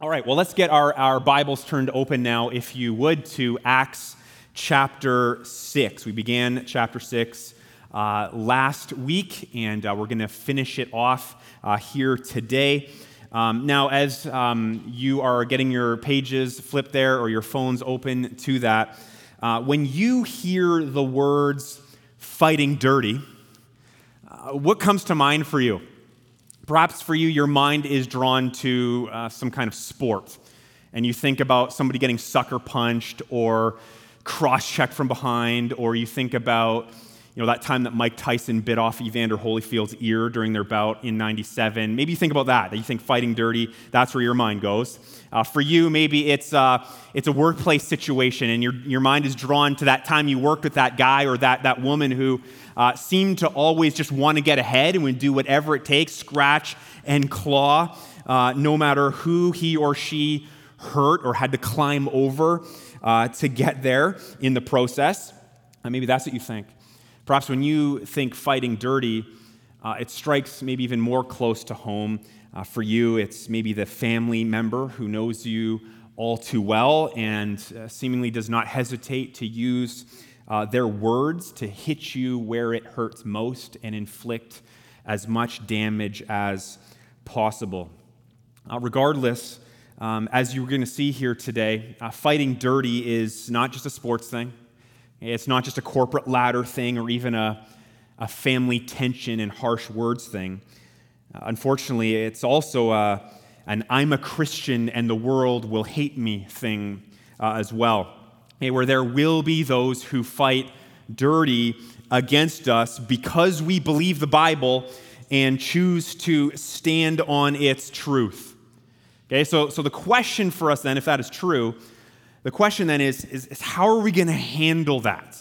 All right, well, let's get our, our Bibles turned open now, if you would, to Acts chapter 6. We began chapter 6 uh, last week, and uh, we're going to finish it off uh, here today. Um, now, as um, you are getting your pages flipped there or your phones open to that, uh, when you hear the words fighting dirty, uh, what comes to mind for you? Perhaps for you, your mind is drawn to uh, some kind of sport, and you think about somebody getting sucker punched or cross checked from behind, or you think about you know, that time that Mike Tyson bit off Evander Holyfield's ear during their bout in 97. Maybe you think about that, that you think fighting dirty, that's where your mind goes. Uh, for you, maybe it's, uh, it's a workplace situation and your, your mind is drawn to that time you worked with that guy or that, that woman who uh, seem to always just want to get ahead and would do whatever it takes, scratch and claw, uh, no matter who he or she hurt or had to climb over uh, to get there in the process. Uh, maybe that's what you think. Perhaps when you think fighting dirty, uh, it strikes maybe even more close to home. Uh, for you, it's maybe the family member who knows you all too well and seemingly does not hesitate to use uh, their words to hit you where it hurts most and inflict as much damage as possible. Uh, regardless, um, as you're going to see here today, uh, fighting dirty is not just a sports thing, it's not just a corporate ladder thing or even a, a family tension and harsh words thing. Uh, unfortunately, it's also a, an I'm a Christian and the world will hate me thing uh, as well where there will be those who fight dirty against us because we believe the Bible and choose to stand on its truth. Okay, so, so the question for us then, if that is true, the question then is, is, is how are we going to handle that?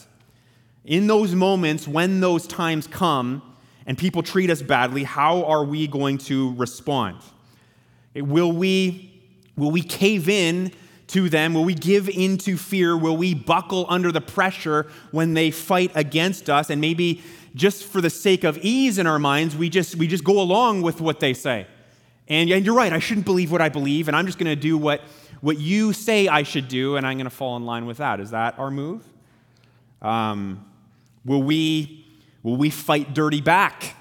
In those moments, when those times come and people treat us badly, how are we going to respond? Eh, will we, will we cave in to them? Will we give into fear? Will we buckle under the pressure when they fight against us? And maybe just for the sake of ease in our minds, we just, we just go along with what they say. And, and you're right, I shouldn't believe what I believe, and I'm just going to do what, what you say I should do, and I'm going to fall in line with that. Is that our move? Um, will, we, will we fight dirty back?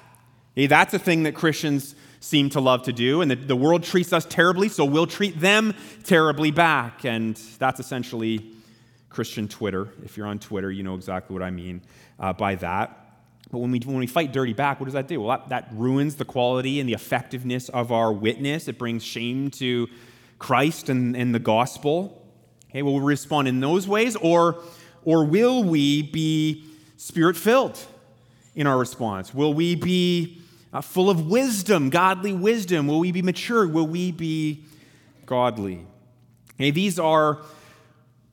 Hey, that's a thing that Christians seem to love to do. And the, the world treats us terribly, so we'll treat them terribly back. And that's essentially Christian Twitter. If you're on Twitter, you know exactly what I mean uh, by that. But when we, when we fight dirty back, what does that do? Well, that, that ruins the quality and the effectiveness of our witness. It brings shame to Christ and, and the gospel. Okay, will we respond in those ways, or, or will we be spirit filled in our response? Will we be uh, full of wisdom, godly wisdom? Will we be mature? Will we be godly? Okay, these are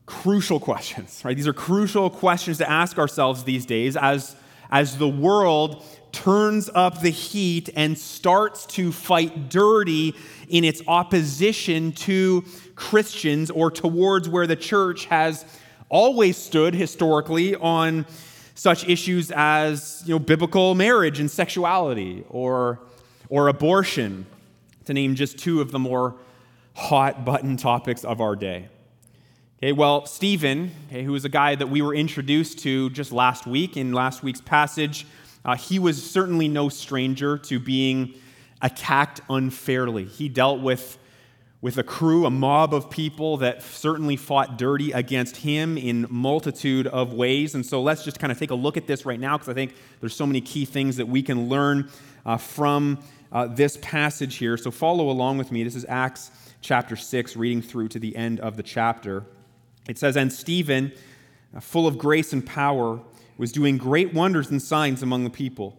crucial questions, right? These are crucial questions to ask ourselves these days as, as the world turns up the heat and starts to fight dirty in its opposition to Christians or towards where the church has always stood historically on such issues as you know, biblical marriage and sexuality or, or abortion, to name just two of the more hot button topics of our day. Okay, well, Stephen, okay, who was a guy that we were introduced to just last week in last week's passage, uh, he was certainly no stranger to being attacked unfairly. He dealt with with a crew, a mob of people that certainly fought dirty against him in multitude of ways. And so let's just kind of take a look at this right now because I think there's so many key things that we can learn uh, from uh, this passage here. So follow along with me. This is Acts chapter 6, reading through to the end of the chapter. It says, And Stephen, full of grace and power, was doing great wonders and signs among the people.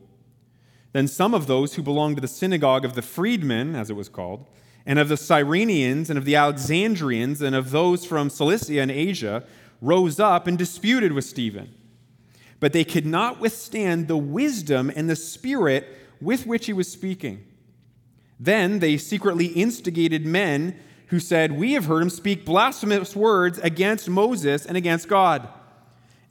Then some of those who belonged to the synagogue of the freedmen, as it was called, and of the Cyrenians and of the Alexandrians and of those from Cilicia and Asia rose up and disputed with Stephen. But they could not withstand the wisdom and the spirit with which he was speaking. Then they secretly instigated men who said, We have heard him speak blasphemous words against Moses and against God.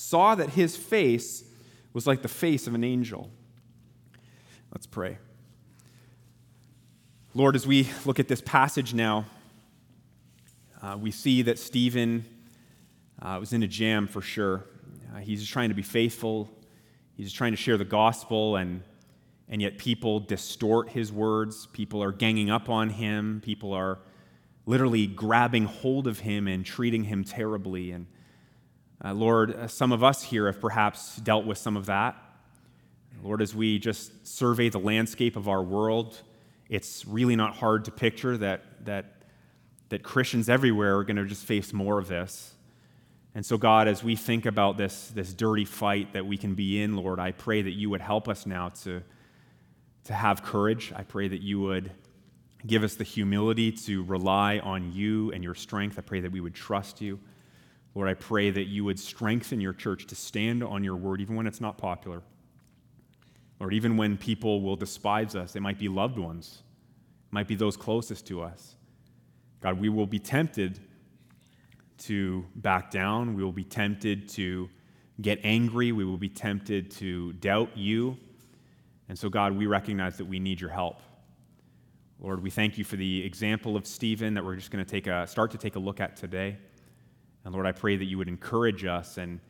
saw that his face was like the face of an angel. Let's pray. Lord, as we look at this passage now, uh, we see that Stephen uh, was in a jam for sure. Uh, he's just trying to be faithful, he's just trying to share the gospel, and, and yet people distort his words. People are ganging up on him, people are literally grabbing hold of him and treating him terribly. And uh, Lord, uh, some of us here have perhaps dealt with some of that. Lord, as we just survey the landscape of our world, it's really not hard to picture that, that that Christians everywhere are going to just face more of this. And so, God, as we think about this, this dirty fight that we can be in, Lord, I pray that you would help us now to, to have courage. I pray that you would give us the humility to rely on you and your strength. I pray that we would trust you. Lord, I pray that you would strengthen your church to stand on your word, even when it's not popular. Lord, even when people will despise us, they might be loved ones, might be those closest to us. God, we will be tempted to back down. We will be tempted to get angry. We will be tempted to doubt you. And so, God, we recognize that we need your help. Lord, we thank you for the example of Stephen that we're just going to take a, start to take a look at today. And Lord, I pray that you would encourage us and,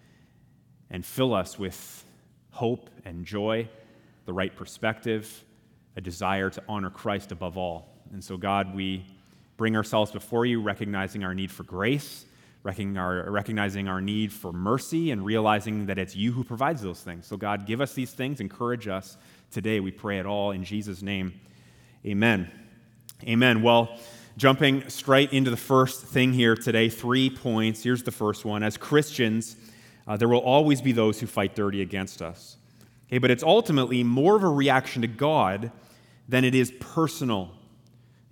and fill us with hope and joy, the right perspective, a desire to honor Christ above all. And so, God, we bring ourselves before you, recognizing our need for grace, recognizing our need for mercy, and realizing that it's you who provides those things. So, God, give us these things, encourage us today. We pray it all in Jesus' name. Amen. Amen. Well, jumping straight into the first thing here today, three points. Here's the first one. As Christians, uh, there will always be those who fight dirty against us. Okay, but it's ultimately more of a reaction to God than it is personal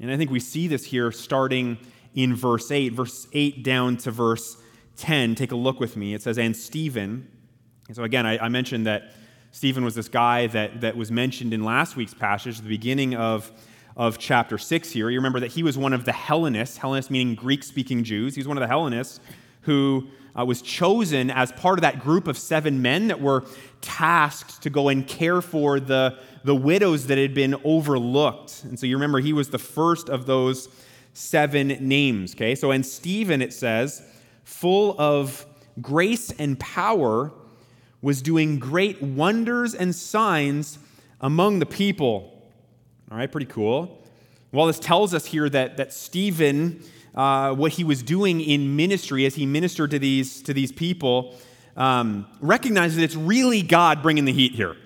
and I think we see this here starting in verse 8, verse 8 down to verse 10. Take a look with me. It says, And Stephen. And so again, I, I mentioned that Stephen was this guy that, that was mentioned in last week's passage, the beginning of, of chapter 6 here. You remember that he was one of the Hellenists, Hellenists meaning Greek speaking Jews. He was one of the Hellenists who uh, was chosen as part of that group of seven men that were tasked to go and care for the, the widows that had been overlooked. And so you remember he was the first of those seven names. Okay, so and Stephen it says, full of grace and power, was doing great wonders and signs among the people. All right, pretty cool. Well, this tells us here that, that Stephen, uh, what he was doing in ministry as he ministered to these, to these people, um, recognizes that it's really God bringing the heat here.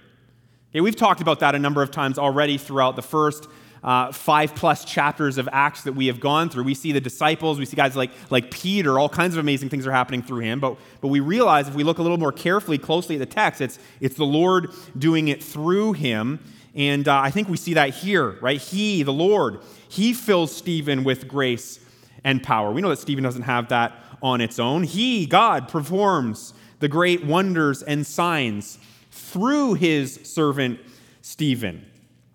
Okay, we've talked about that a number of times already throughout the first uh, five plus chapters of Acts that we have gone through. We see the disciples, we see guys like, like Peter, all kinds of amazing things are happening through him. But, but we realize if we look a little more carefully, closely at the text, it's, it's the Lord doing it through him. And uh, I think we see that here, right? He, the Lord, he fills Stephen with grace and power. We know that Stephen doesn't have that on its own. He, God, performs the great wonders and signs through his servant Stephen.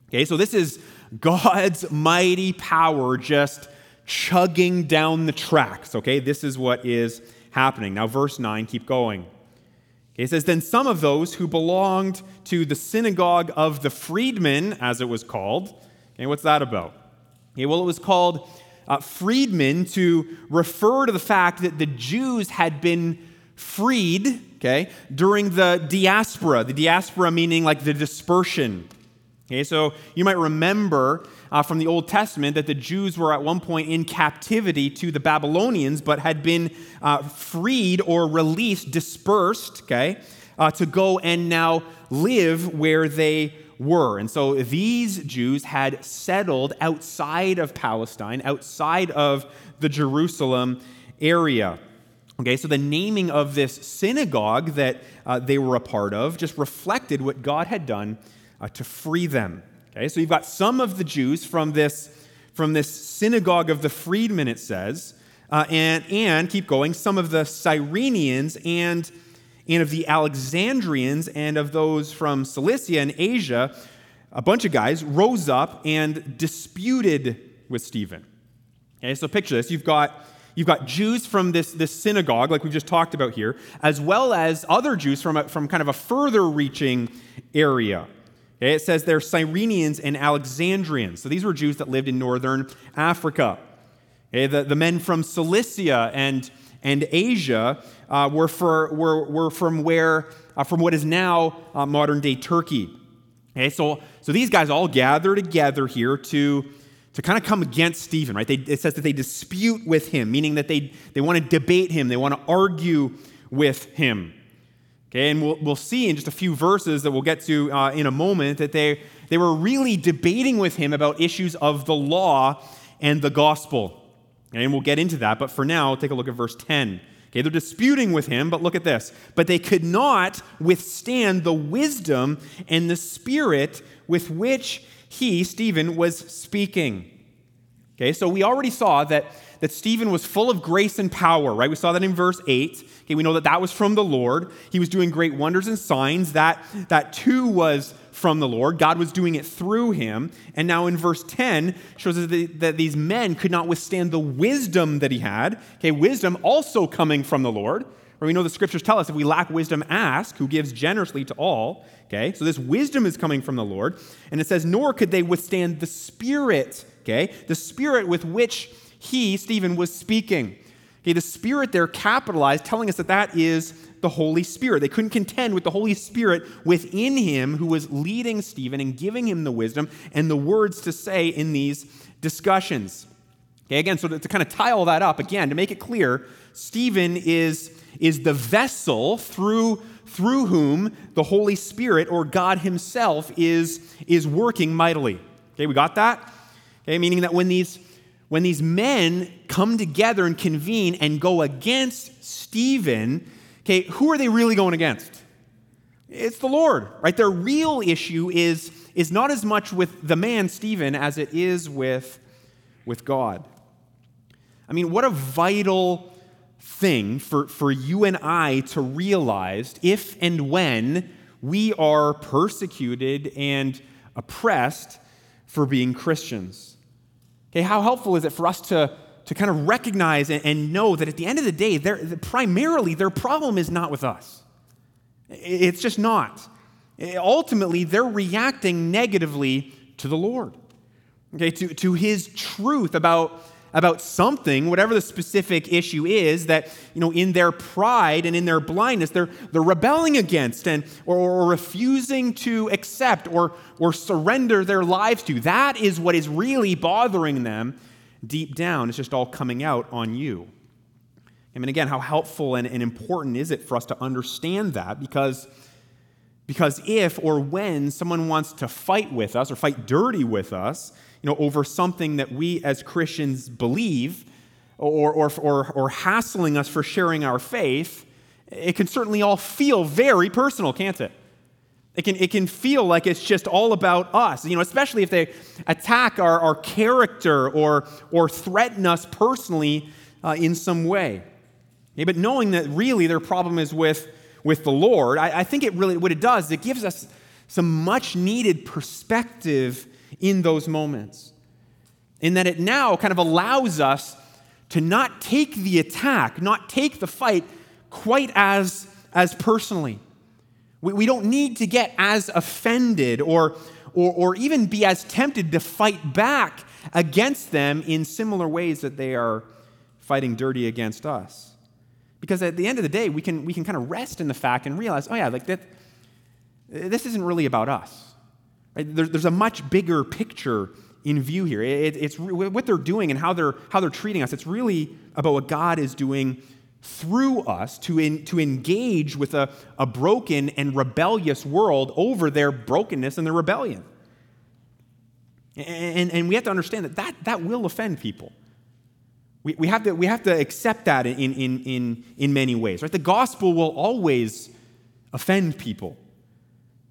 Okay, so this is God's mighty power just chugging down the tracks. Okay, this is what is happening. Now, verse 9, keep going. It says, Then some of those who belonged to the synagogue of the freedmen, as it was called, okay, what's that about? Okay, well, it was called uh, freedmen to refer to the fact that the Jews had been freed, okay, during the diaspora. The diaspora meaning like the dispersion. Okay, so you might remember uh, from the Old Testament that the Jews were at one point in captivity to the Babylonians, but had been uh, freed or released, dispersed, okay, uh, to go and now live where they were. And so these Jews had settled outside of Palestine, outside of the Jerusalem area. Okay, so the naming of this synagogue that uh, they were a part of just reflected what God had done uh, to free them. Okay, so you've got some of the Jews from this, from this synagogue of the freedmen, it says, uh, and, and keep going, some of the Cyrenians and, and of the Alexandrians and of those from Cilicia and Asia, a bunch of guys rose up and disputed with Stephen. Okay, so picture this. You've got, you've got Jews from this, this synagogue, like we've just talked about here, as well as other Jews from, a, from kind of a further reaching area. Okay, it says they're Cyrenians and Alexandrians. So these were Jews that lived in northern Africa. Okay, the, the men from Cilicia and, and Asia uh, were, for, were, were from where, uh, from what is now uh, modern day Turkey. Okay, so, so these guys all gather together here to, to kind of come against Stephen, right? They, it says that they dispute with him, meaning that they, they want to debate him, they want to argue with him. Okay, and we'll, we'll see in just a few verses that we'll get to uh, in a moment that they, they were really debating with him about issues of the law and the gospel. And we'll get into that. But for now, take a look at verse 10. Okay, they're disputing with him, but look at this. But they could not withstand the wisdom and the spirit with which he, Stephen, was speaking. Okay, so we already saw that, that Stephen was full of grace and power, right? We saw that in verse 8. Okay, we know that that was from the Lord. He was doing great wonders and signs. That, that too was from the Lord. God was doing it through him. And now in verse 10 shows us that, that these men could not withstand the wisdom that he had. Okay, wisdom also coming from the Lord. Where we know the scriptures tell us if we lack wisdom, ask, who gives generously to all. Okay, so this wisdom is coming from the Lord. And it says, nor could they withstand the spirit, okay, the spirit with which he, Stephen, was speaking. Okay, the spirit there capitalized, telling us that that is the Holy Spirit. They couldn't contend with the Holy Spirit within him who was leading Stephen and giving him the wisdom and the words to say in these discussions. Okay, again, so to, to kind of tie all that up, again, to make it clear, Stephen is, is the vessel through, through whom the Holy Spirit or God Himself is, is working mightily. Okay, we got that? Okay, meaning that when these, when these men come together and convene and go against Stephen, Okay, who are they really going against? It's the Lord, right? Their real issue is, is not as much with the man, Stephen, as it is with, with God. I mean, what a vital thing for, for you and I to realize if and when we are persecuted and oppressed for being Christians. Okay, how helpful is it for us to to kind of recognize and, know that at the end of the day, primarily their problem is not with us. It's just not. Ultimately, they're reacting negatively to the Lord, okay, to, to his truth about, about something, whatever the specific issue is, that, you know, in their pride and in their blindness, they're, they're rebelling against and, or, or refusing to accept or, or surrender their lives to. That is what is really bothering them deep down, it's just all coming out on you. I mean, again, how helpful and, and important is it for us to understand that? Because, because if or when someone wants to fight with us or fight dirty with us, you know, over something that we as Christians believe, or, or, or, or hassling us for sharing our faith, it can certainly all feel very personal, can't it? It can, it can feel like it's just all about us, you know, especially if they attack our, our character or, or threaten us personally uh, in some way. Yeah, but knowing that really their problem is with, with the Lord, I, I think it really, what it does, it gives us some much needed perspective in those moments. In that it now kind of allows us to not take the attack, not take the fight quite as, as personally. We, we don't need to get as offended or, or, or even be as tempted to fight back against them in similar ways that they are fighting dirty against us. Because at the end of the day, we can, we can kind of rest in the fact and realize, oh, yeah, like that, this isn't really about us. There's a much bigger picture in view here. It, it's what they're doing and how they're, how they're treating us. It's really about what God is doing through us to, in, to engage with a, a broken and rebellious world over their brokenness and their rebellion. And, and we have to understand that that, that will offend people. We, we, have to, we have to accept that in, in, in, in many ways. Right? The gospel will always offend people.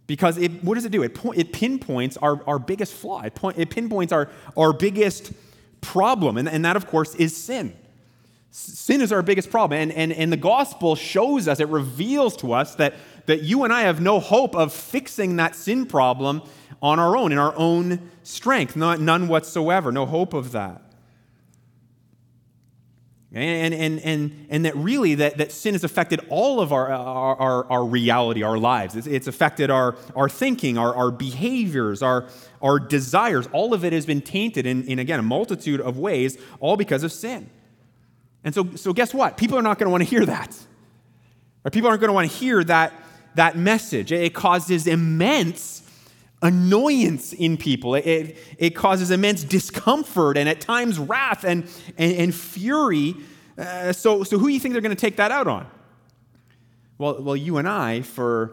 Because it, what does it do? It, it pinpoints our, our biggest flaw. It, it pinpoints our, our biggest problem, and, and that, of course, is sin. Sin is our biggest problem. And, and, and the gospel shows us, it reveals to us that, that you and I have no hope of fixing that sin problem on our own, in our own strength. Not, none whatsoever. No hope of that. And, and, and, and that really that, that sin has affected all of our, our, our, our reality, our lives. It's, it's, affected our, our thinking, our, our behaviors, our, our desires. All of it has been tainted in, in, again, a multitude of ways, all because of sin. And so, so guess what? People are not going to want to hear that. Or people aren't going to want to hear that, that message. It causes immense annoyance in people. It, it, it, causes immense discomfort and at times wrath and, and, and fury. Uh, so, so who do you think they're going to take that out on? Well, well you and I for,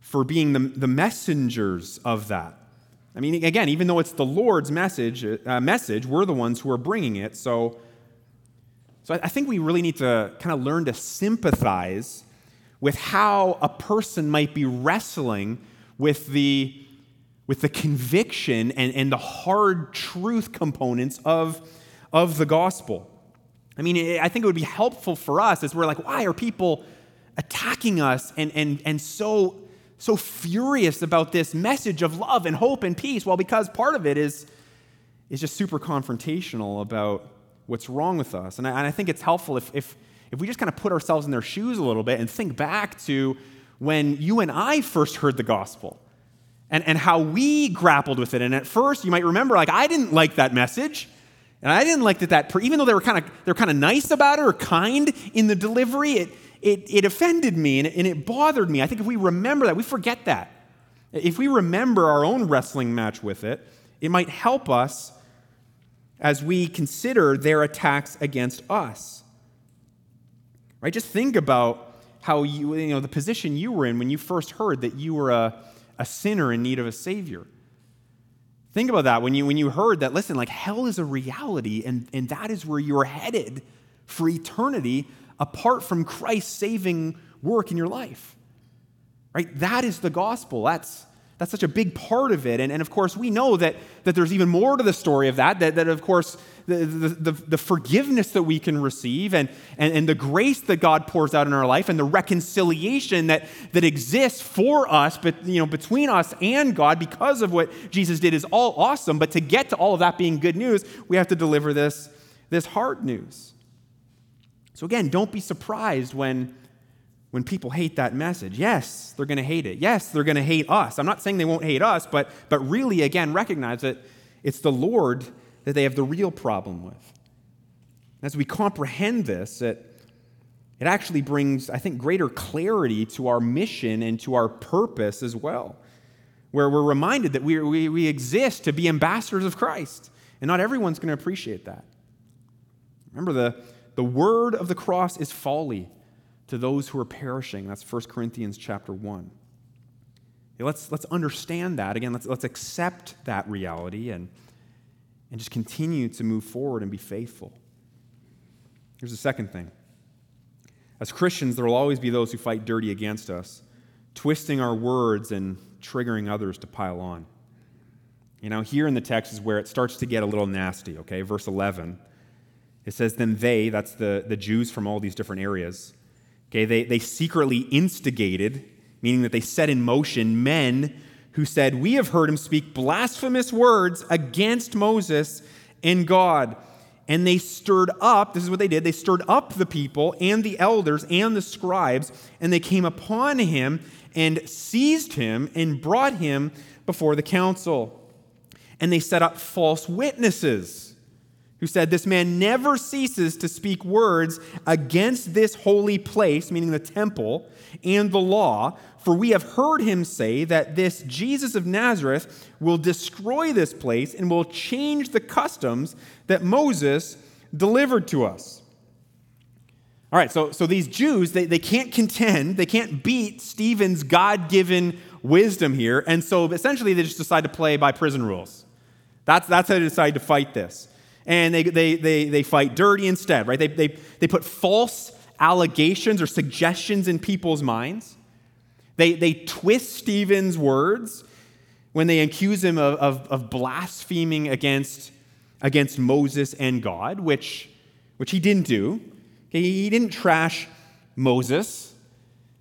for being the, the messengers of that. I mean, again, even though it's the Lord's message, uh, message, we're the ones who are bringing it. So so I think we really need to kind of learn to sympathize with how a person might be wrestling with the, with the conviction and, and the hard truth components of, of the gospel. I mean, I think it would be helpful for us as we're like, why are people attacking us and, and, and so, so furious about this message of love and hope and peace? Well, because part of it is, is just super confrontational about what's wrong with us. And I, and I think it's helpful if, if, if we just kind of put ourselves in their shoes a little bit and think back to when you and I first heard the gospel and, and how we grappled with it. And at first, you might remember, like, I didn't like that message. And I didn't like that, that even though they were kind of, they were kind of nice about it or kind in the delivery, it, it, it offended me and it, and it bothered me. I think if we remember that, we forget that. If we remember our own wrestling match with it, it might help us as we consider their attacks against us. Right? Just think about how you, you know, the position you were in when you first heard that you were a, a sinner in need of a Savior. Think about that when you, when you heard that, listen, like hell is a reality, and, and that is where you're headed for eternity apart from Christ's saving work in your life. Right? That is the gospel. That's, that's such a big part of it. And, and of course, we know that, that there's even more to the story of that, that, that of course, the, the, the, forgiveness that we can receive and, and, and the grace that God pours out in our life and the reconciliation that, that exists for us, but, you know, between us and God because of what Jesus did is all awesome. But to get to all of that being good news, we have to deliver this, this hard news. So again, don't be surprised when when people hate that message. Yes, they're going to hate it. Yes, they're going to hate us. I'm not saying they won't hate us, but, but really, again, recognize that it's the Lord that they have the real problem with. As we comprehend this, it, it actually brings, I think, greater clarity to our mission and to our purpose as well, where we're reminded that we, we, we exist to be ambassadors of Christ. And not everyone's going to appreciate that. Remember, the, the word of the cross is folly to those who are perishing. That's 1 Corinthians chapter 1. let's, let's understand that. Again, let's, let's accept that reality and, and just continue to move forward and be faithful. Here's the second thing. As Christians, there will always be those who fight dirty against us, twisting our words and triggering others to pile on. You know, here in the text is where it starts to get a little nasty, okay? Verse 11. It says, Then they, that's the, the Jews from all these different areas, Okay, they, they secretly instigated, meaning that they set in motion men who said, We have heard him speak blasphemous words against Moses and God. And they stirred up, this is what they did, they stirred up the people and the elders and the scribes, and they came upon him and seized him and brought him before the council. And they set up false witnesses who said, This man never ceases to speak words against this holy place, meaning the temple, and the law. For we have heard him say that this Jesus of Nazareth will destroy this place and will change the customs that Moses delivered to us. All right, so, so these Jews, they, they can't contend, they can't beat Stephen's God given wisdom here. And so essentially, they just decide to play by prison rules. That's, that's how they decide to fight this and they, they, they, they fight dirty instead, right? They, they, they put false allegations or suggestions in people's minds. They, they twist Stephen's words when they accuse him of, of, of blaspheming against, against Moses and God, which, which he didn't do. Okay, he didn't trash Moses.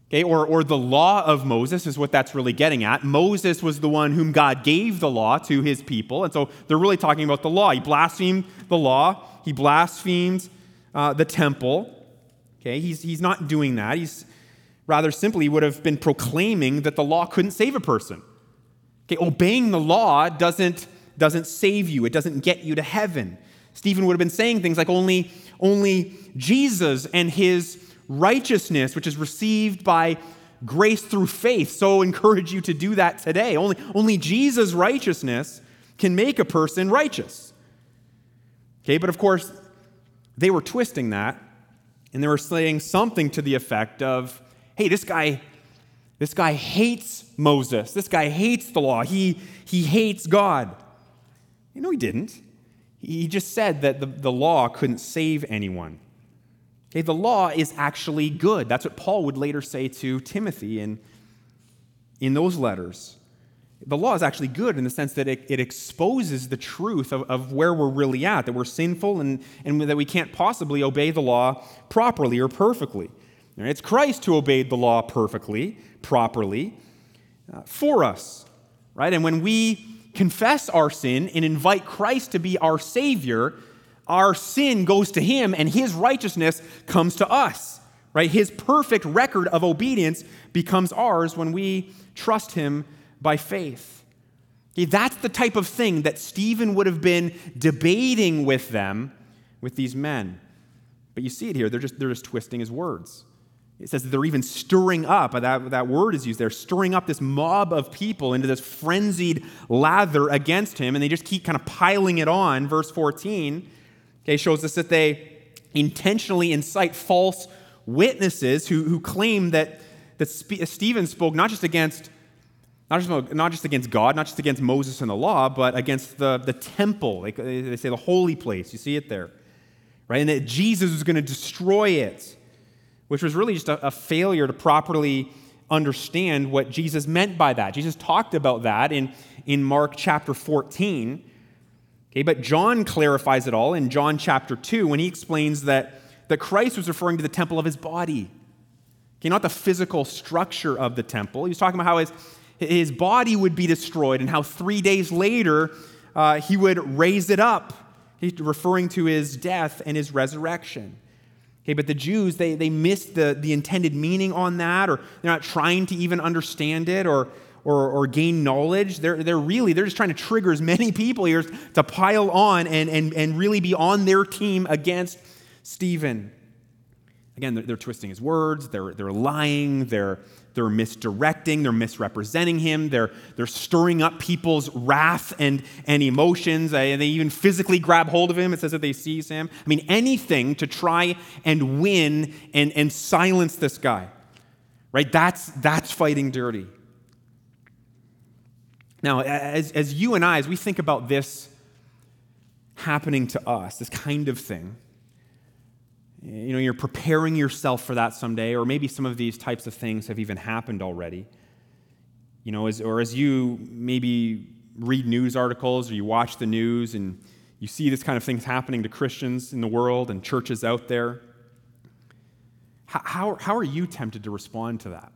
Okay, or, or the law of Moses is what that's really getting at. Moses was the one whom God gave the law to his people. And so they're really talking about the law. He blasphemed the law, he blasphemed uh, the temple. Okay, he's, he's not doing that. He's rather simply would have been proclaiming that the law couldn't save a person. Okay, obeying the law doesn't, doesn't save you, it doesn't get you to heaven. Stephen would have been saying things like only, only Jesus and his righteousness, which is received by grace through faith. So encourage you to do that today. Only, only Jesus' righteousness can make a person righteous. Okay, but of course, they were twisting that, and they were saying something to the effect of, hey, this guy, this guy hates Moses. This guy hates the law. He, he hates God. You know, he didn't. He just said that the, the law couldn't save anyone. Okay, the law is actually good. That's what Paul would later say to Timothy in, in those letters. The law is actually good in the sense that it, it exposes the truth of, of where we're really at, that we're sinful and, and that we can't possibly obey the law properly or perfectly. It's Christ who obeyed the law perfectly, properly, uh, for us, right? And when we confess our sin and invite Christ to be our Savior, our sin goes to him and his righteousness comes to us, right? His perfect record of obedience becomes ours when we trust him by faith. Okay, that's the type of thing that Stephen would have been debating with them, with these men. But you see it here, they're just, they're just twisting his words. It says that they're even stirring up, uh, that, that word is used there, stirring up this mob of people into this frenzied lather against him, and they just keep kind of piling it on. Verse 14 okay, shows us that they intentionally incite false witnesses who, who claim that, that uh, Stephen spoke not just against not just, not just against God, not just against Moses and the law, but against the, the temple. They, they say the holy place. You see it there. Right? And that Jesus was going to destroy it, which was really just a, a failure to properly understand what Jesus meant by that. Jesus talked about that in, in Mark chapter 14. Okay, but John clarifies it all in John chapter 2 when he explains that, that Christ was referring to the temple of his body. Okay, not the physical structure of the temple. He was talking about how his, his body would be destroyed and how three days later uh, he would raise it up, He's referring to his death and his resurrection. Okay, but the Jews, they, they missed the, the intended meaning on that, or they're not trying to even understand it, or or, or gain knowledge. They're, they're really, they're just trying to trigger as many people here to pile on and, and, and really be on their team against Stephen. Again, they're, they're twisting his words, they're, they're lying, they're, they're misdirecting, they're misrepresenting him, they're, they're stirring up people's wrath and, and emotions. And they even physically grab hold of him. It says that they seize him. I mean, anything to try and win and, and silence this guy, right? That's, that's fighting dirty. Now, as, as you and I, as we think about this happening to us, this kind of thing, you know, you're preparing yourself for that someday, or maybe some of these types of things have even happened already. You know, as, or as you maybe read news articles or you watch the news and you see this kind of things happening to Christians in the world and churches out there, how, how, how are you tempted to respond to that?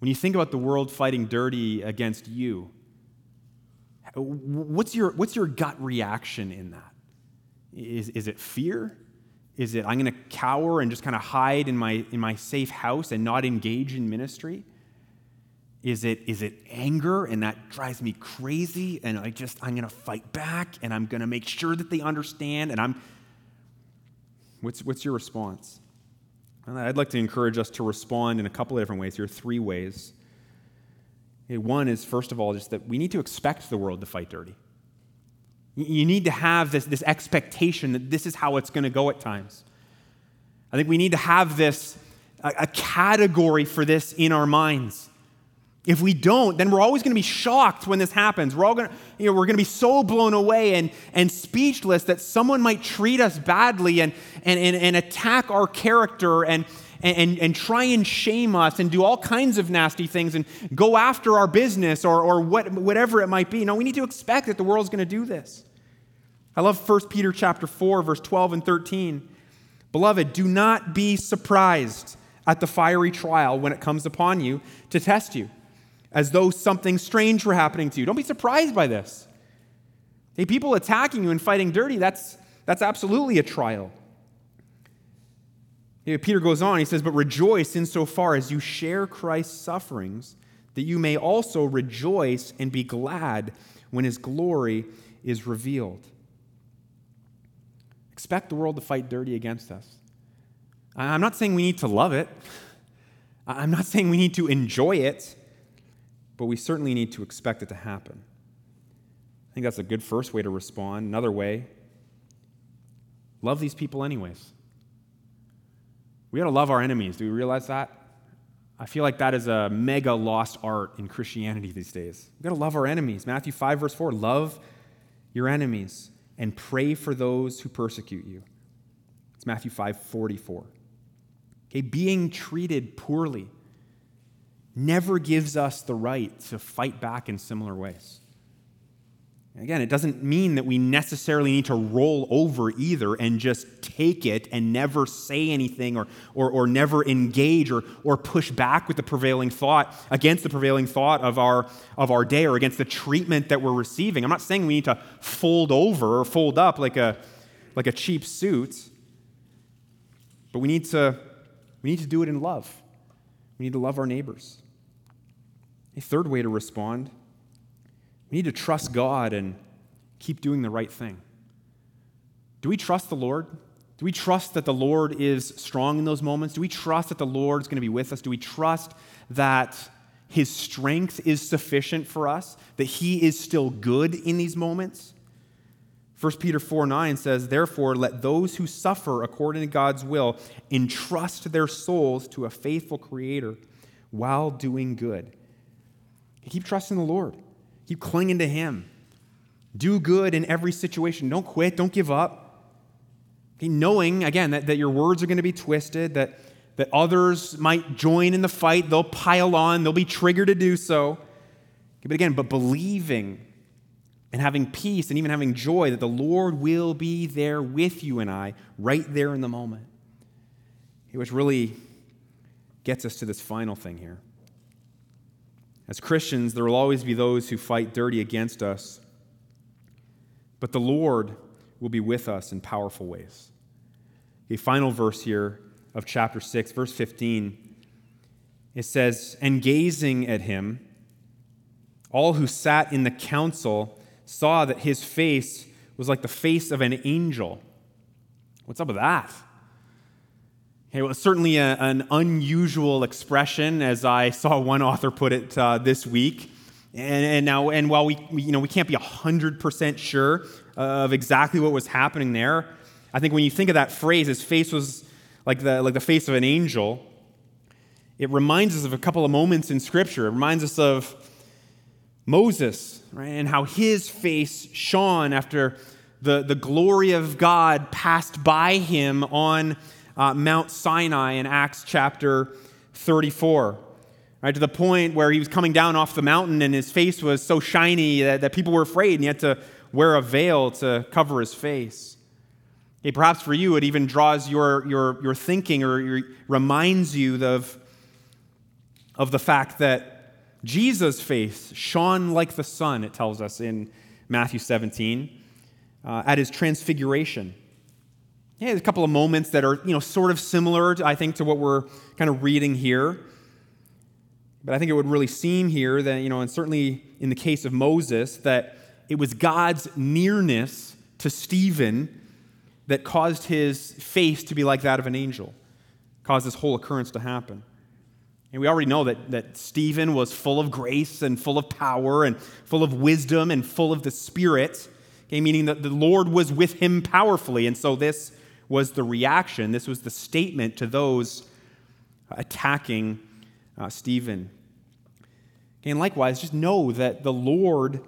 When you think about the world fighting dirty against you, what's your, what's your gut reaction in that? Is, is it fear? Is it I'm going to cower and just kind of hide in my, in my safe house and not engage in ministry? Is it, is it anger and that drives me crazy and I just, I'm going to fight back and I'm going to make sure that they understand and I'm. What's, what's your response? I'd like to encourage us to respond in a couple of different ways here, three ways. One is, first of all, just that we need to expect the world to fight dirty. You need to have this, this expectation that this is how it's going to go at times. I think we need to have this, a, a category for this in our minds. If we don't, then we're always going to be shocked when this happens. We're all going to, you know, we're going to be so blown away and, and speechless that someone might treat us badly and, and, and, and attack our character and, and, and try and shame us and do all kinds of nasty things and go after our business or, or what, whatever it might be. No, we need to expect that the world's going to do this. I love 1 Peter chapter 4 verse 12 and 13. Beloved, do not be surprised at the fiery trial when it comes upon you to test you, as though something strange were happening to you. Don't be surprised by this. Hey, people attacking you and fighting dirty, that's, that's absolutely a trial. Peter goes on, he says, But rejoice insofar as you share Christ's sufferings, that you may also rejoice and be glad when his glory is revealed. Expect the world to fight dirty against us. I'm not saying we need to love it. I'm not saying we need to enjoy it, but we certainly need to expect it to happen. I think that's a good first way to respond. Another way, love these people anyways. We got to love our enemies. Do we realize that? I feel like that is a mega lost art in Christianity these days. We got to love our enemies. Matthew 5, verse 4 love your enemies and pray for those who persecute you. It's Matthew 5, 44. Okay, being treated poorly never gives us the right to fight back in similar ways. Again, it doesn't mean that we necessarily need to roll over either and just take it and never say anything or, or, or never engage or, or push back with the prevailing thought against the prevailing thought of our, of our day or against the treatment that we're receiving. I'm not saying we need to fold over or fold up like a, like a cheap suit, but we need, to, we need to do it in love. We need to love our neighbors. A third way to respond we need to trust God and keep doing the right thing. Do we trust the Lord? Do we trust that the Lord is strong in those moments? Do we trust that the Lord is going to be with us? Do we trust that His strength is sufficient for us? That He is still good in these moments? 1 Peter 4 9 says, Therefore, let those who suffer according to God's will entrust their souls to a faithful Creator while doing good. Keep trusting the Lord. Keep clinging to Him. Do good in every situation. Don't quit. Don't give up. Okay, knowing, again, that, that your words are going to be twisted, that, that others might join in the fight. They'll pile on, they'll be triggered to do so. But again, but believing and having peace and even having joy that the Lord will be there with you and I right there in the moment. Which really gets us to this final thing here. As Christians, there will always be those who fight dirty against us, but the Lord will be with us in powerful ways. A final verse here of chapter 6, verse 15, it says, And gazing at him, all who sat in the council saw that his face was like the face of an angel. What's up with that? Okay, well, certainly a, an unusual expression, as I saw one author put it uh, this week. And, and, now, and while we, we, you know, we can't be 100% sure of exactly what was happening there, I think when you think of that phrase, his face was like the, like the face of an angel, it reminds us of a couple of moments in Scripture. It reminds us of Moses, right, and how his face shone after the, the glory of God passed by him on uh, Mount Sinai in Acts chapter 34. Right, to the point where he was coming down off the mountain and his face was so shiny that, that people were afraid and he had to wear a veil to cover his face. Okay, perhaps for you, it even draws your, your, your thinking or your, reminds you of, of the fact that Jesus' face shone like the sun, it tells us in Matthew 17, uh, at his transfiguration. Yeah, there's a couple of moments that are, you know, sort of similar, I think, to what we're kind of reading here. But I think it would really seem here that, you know, and certainly in the case of Moses, that it was God's nearness to Stephen that caused his face to be like that of an angel, caused this whole occurrence to happen. And we already know that, that Stephen was full of grace and full of power and full of wisdom and full of the Spirit, okay, meaning that the Lord was with him powerfully. And so this was the reaction, this was the statement to those attacking uh, Stephen. And likewise, just know that the Lord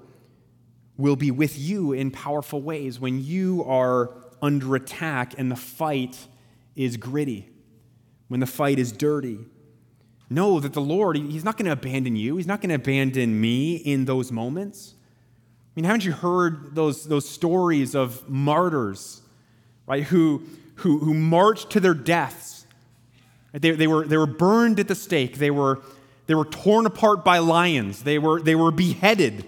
will be with you in powerful ways when you are under attack and the fight is gritty, when the fight is dirty. Know that the Lord, He's not going to abandon you, He's not going to abandon me in those moments. I mean, haven't you heard those, those stories of martyrs, right, who, who, who marched to their deaths? They, they, were, they were burned at the stake. They were, they were torn apart by lions. They were, they were beheaded.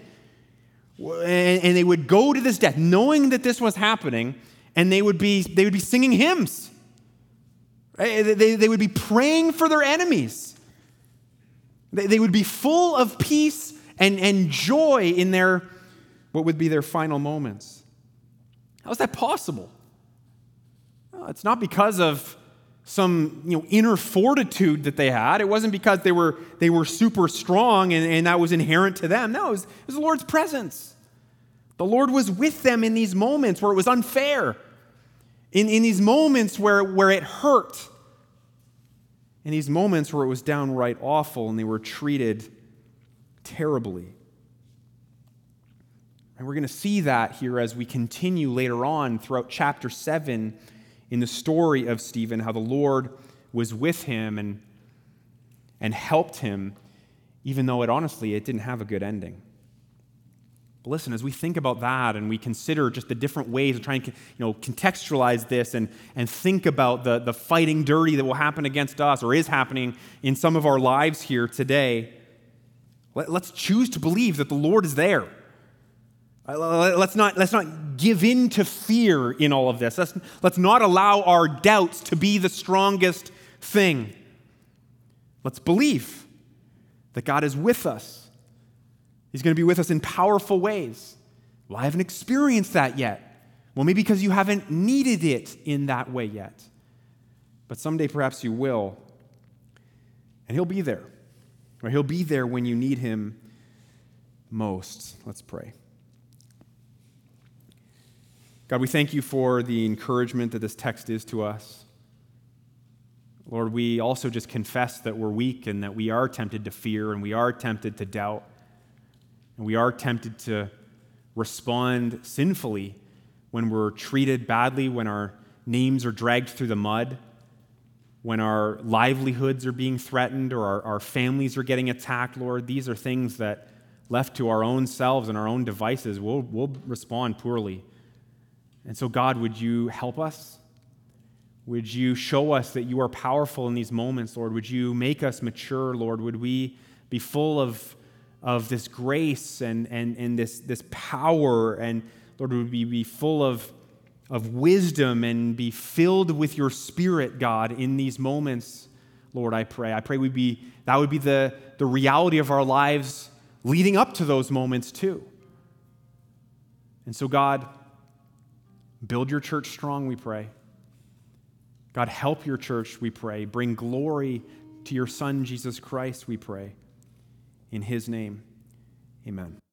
And, and they would go to this death knowing that this was happening, and they would be, they would be singing hymns. They, they, they would be praying for their enemies. They, would be full of peace and, and joy in their, what would be their final moments. How is that possible? Well, it's not because of some you know, inner fortitude that they had. It wasn't because they were, they were super strong and, and that was inherent to them. No, it was, it was the Lord's presence. The Lord was with them in these moments where it was unfair in, in these moments where, where it hurt, in these moments where it was downright awful and they were treated terribly. And we're going to see that here as we continue later on throughout chapter 7 in the story of Stephen, how the Lord was with him and, and helped him, even though it honestly it didn't have a good ending. But listen, as we think about that and we consider just the different ways of trying to you know, contextualize this and, and think about the, the fighting dirty that will happen against us or is happening in some of our lives here today, let, let's choose to believe that the Lord is there. Uh, let's not, let's not give in to fear in all of this. Let's, let's not allow our doubts to be the strongest thing. Let's believe that God is with us He's going to be with us in powerful ways. Well, I haven't experienced that yet. Well, maybe because you haven't needed it in that way yet. But someday perhaps you will. And He'll be there. Or He'll be there when you need Him most. Let's pray. God, we thank you for the encouragement that this text is to us. Lord, we also just confess that we're weak and that we are tempted to fear and we are tempted to doubt. And we are tempted to respond sinfully when we're treated badly, when our names are dragged through the mud, when our livelihoods are being threatened or our, our families are getting attacked, Lord. These are things that, left to our own selves and our own devices, we'll, we'll respond poorly. And so, God, would you help us? Would you show us that you are powerful in these moments, Lord? Would you make us mature, Lord? Would we be full of of this grace and, and, and this, this power. And Lord, would we be full of, of wisdom and be filled with your spirit, God, in these moments, Lord, I pray. I pray we be, that would be the, the reality of our lives leading up to those moments too. And so, God, build your church strong, we pray. God, help your church, we pray. Bring glory to your Son, Jesus Christ, we pray. In his name, amen.